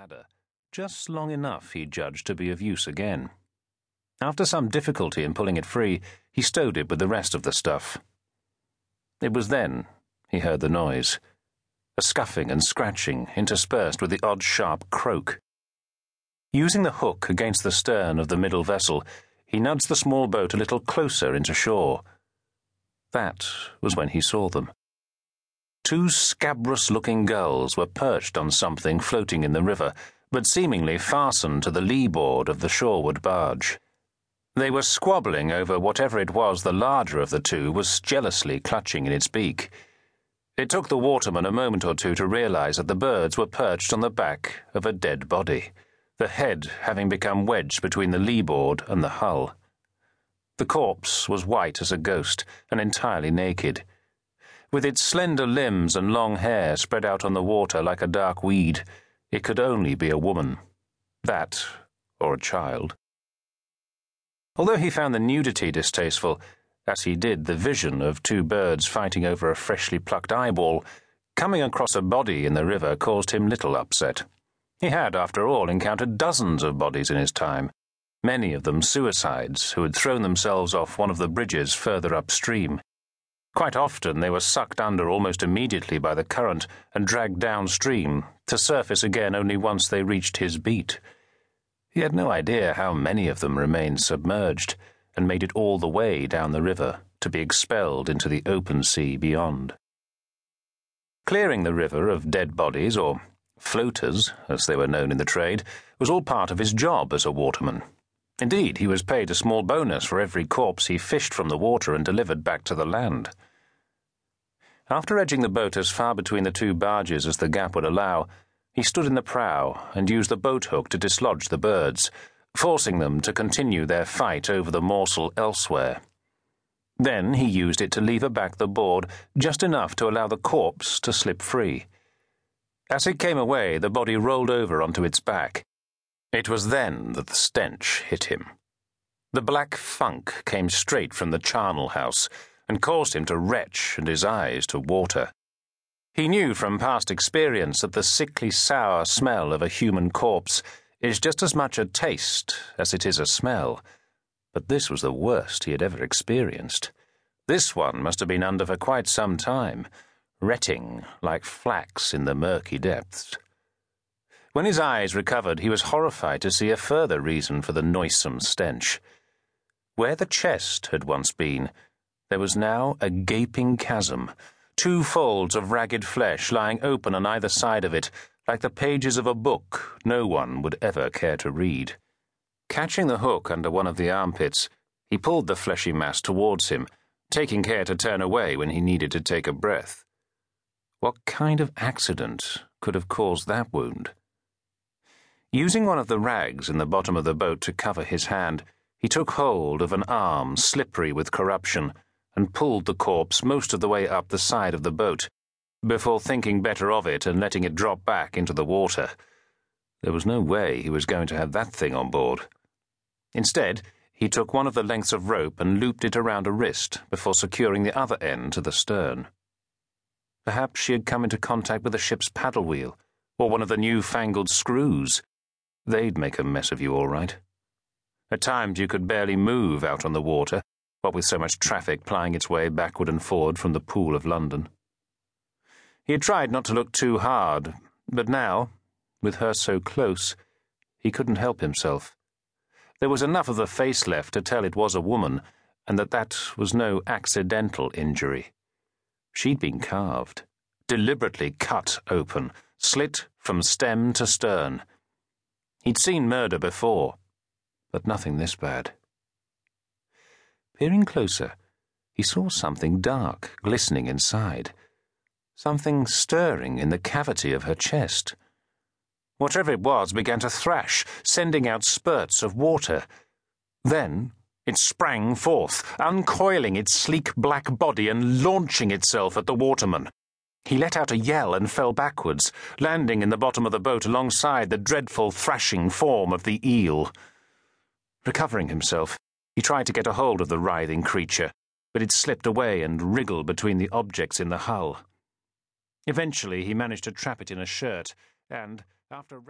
ladder, just long enough, he judged, to be of use again. After some difficulty in pulling it free, he stowed it with the rest of the stuff. It was then he heard the noise a scuffing and scratching interspersed with the odd sharp croak. Using the hook against the stern of the middle vessel, he nudged the small boat a little closer into shore. That was when he saw them. Two scabrous looking gulls were perched on something floating in the river, but seemingly fastened to the lee board of the shoreward barge. They were squabbling over whatever it was the larger of the two was jealously clutching in its beak. It took the waterman a moment or two to realize that the birds were perched on the back of a dead body, the head having become wedged between the lee board and the hull. The corpse was white as a ghost and entirely naked. With its slender limbs and long hair spread out on the water like a dark weed, it could only be a woman. That, or a child. Although he found the nudity distasteful, as he did the vision of two birds fighting over a freshly plucked eyeball, coming across a body in the river caused him little upset. He had, after all, encountered dozens of bodies in his time, many of them suicides who had thrown themselves off one of the bridges further upstream. Quite often they were sucked under almost immediately by the current and dragged downstream, to surface again only once they reached his beat. He had no idea how many of them remained submerged and made it all the way down the river to be expelled into the open sea beyond. Clearing the river of dead bodies, or floaters, as they were known in the trade, was all part of his job as a waterman. Indeed, he was paid a small bonus for every corpse he fished from the water and delivered back to the land. After edging the boat as far between the two barges as the gap would allow, he stood in the prow and used the boat hook to dislodge the birds, forcing them to continue their fight over the morsel elsewhere. Then he used it to lever back the board just enough to allow the corpse to slip free. As it came away, the body rolled over onto its back. It was then that the stench hit him. The black funk came straight from the charnel house and caused him to retch and his eyes to water. He knew from past experience that the sickly sour smell of a human corpse is just as much a taste as it is a smell, but this was the worst he had ever experienced. This one must have been under for quite some time, retting like flax in the murky depths. When his eyes recovered, he was horrified to see a further reason for the noisome stench. Where the chest had once been, there was now a gaping chasm, two folds of ragged flesh lying open on either side of it, like the pages of a book no one would ever care to read. Catching the hook under one of the armpits, he pulled the fleshy mass towards him, taking care to turn away when he needed to take a breath. What kind of accident could have caused that wound? Using one of the rags in the bottom of the boat to cover his hand, he took hold of an arm slippery with corruption and pulled the corpse most of the way up the side of the boat, before thinking better of it and letting it drop back into the water. There was no way he was going to have that thing on board. Instead, he took one of the lengths of rope and looped it around a wrist before securing the other end to the stern. Perhaps she had come into contact with the ship's paddle wheel, or one of the new fangled screws. They'd make a mess of you, all right. At times you could barely move out on the water, what with so much traffic plying its way backward and forward from the pool of London. He had tried not to look too hard, but now, with her so close, he couldn't help himself. There was enough of the face left to tell it was a woman, and that that was no accidental injury. She'd been carved, deliberately cut open, slit from stem to stern. He'd seen murder before, but nothing this bad. Peering closer, he saw something dark glistening inside, something stirring in the cavity of her chest. Whatever it was began to thrash, sending out spurts of water. Then it sprang forth, uncoiling its sleek black body and launching itself at the waterman. He let out a yell and fell backwards, landing in the bottom of the boat alongside the dreadful thrashing form of the eel. Recovering himself, he tried to get a hold of the writhing creature, but it slipped away and wriggled between the objects in the hull. Eventually, he managed to trap it in a shirt, and, after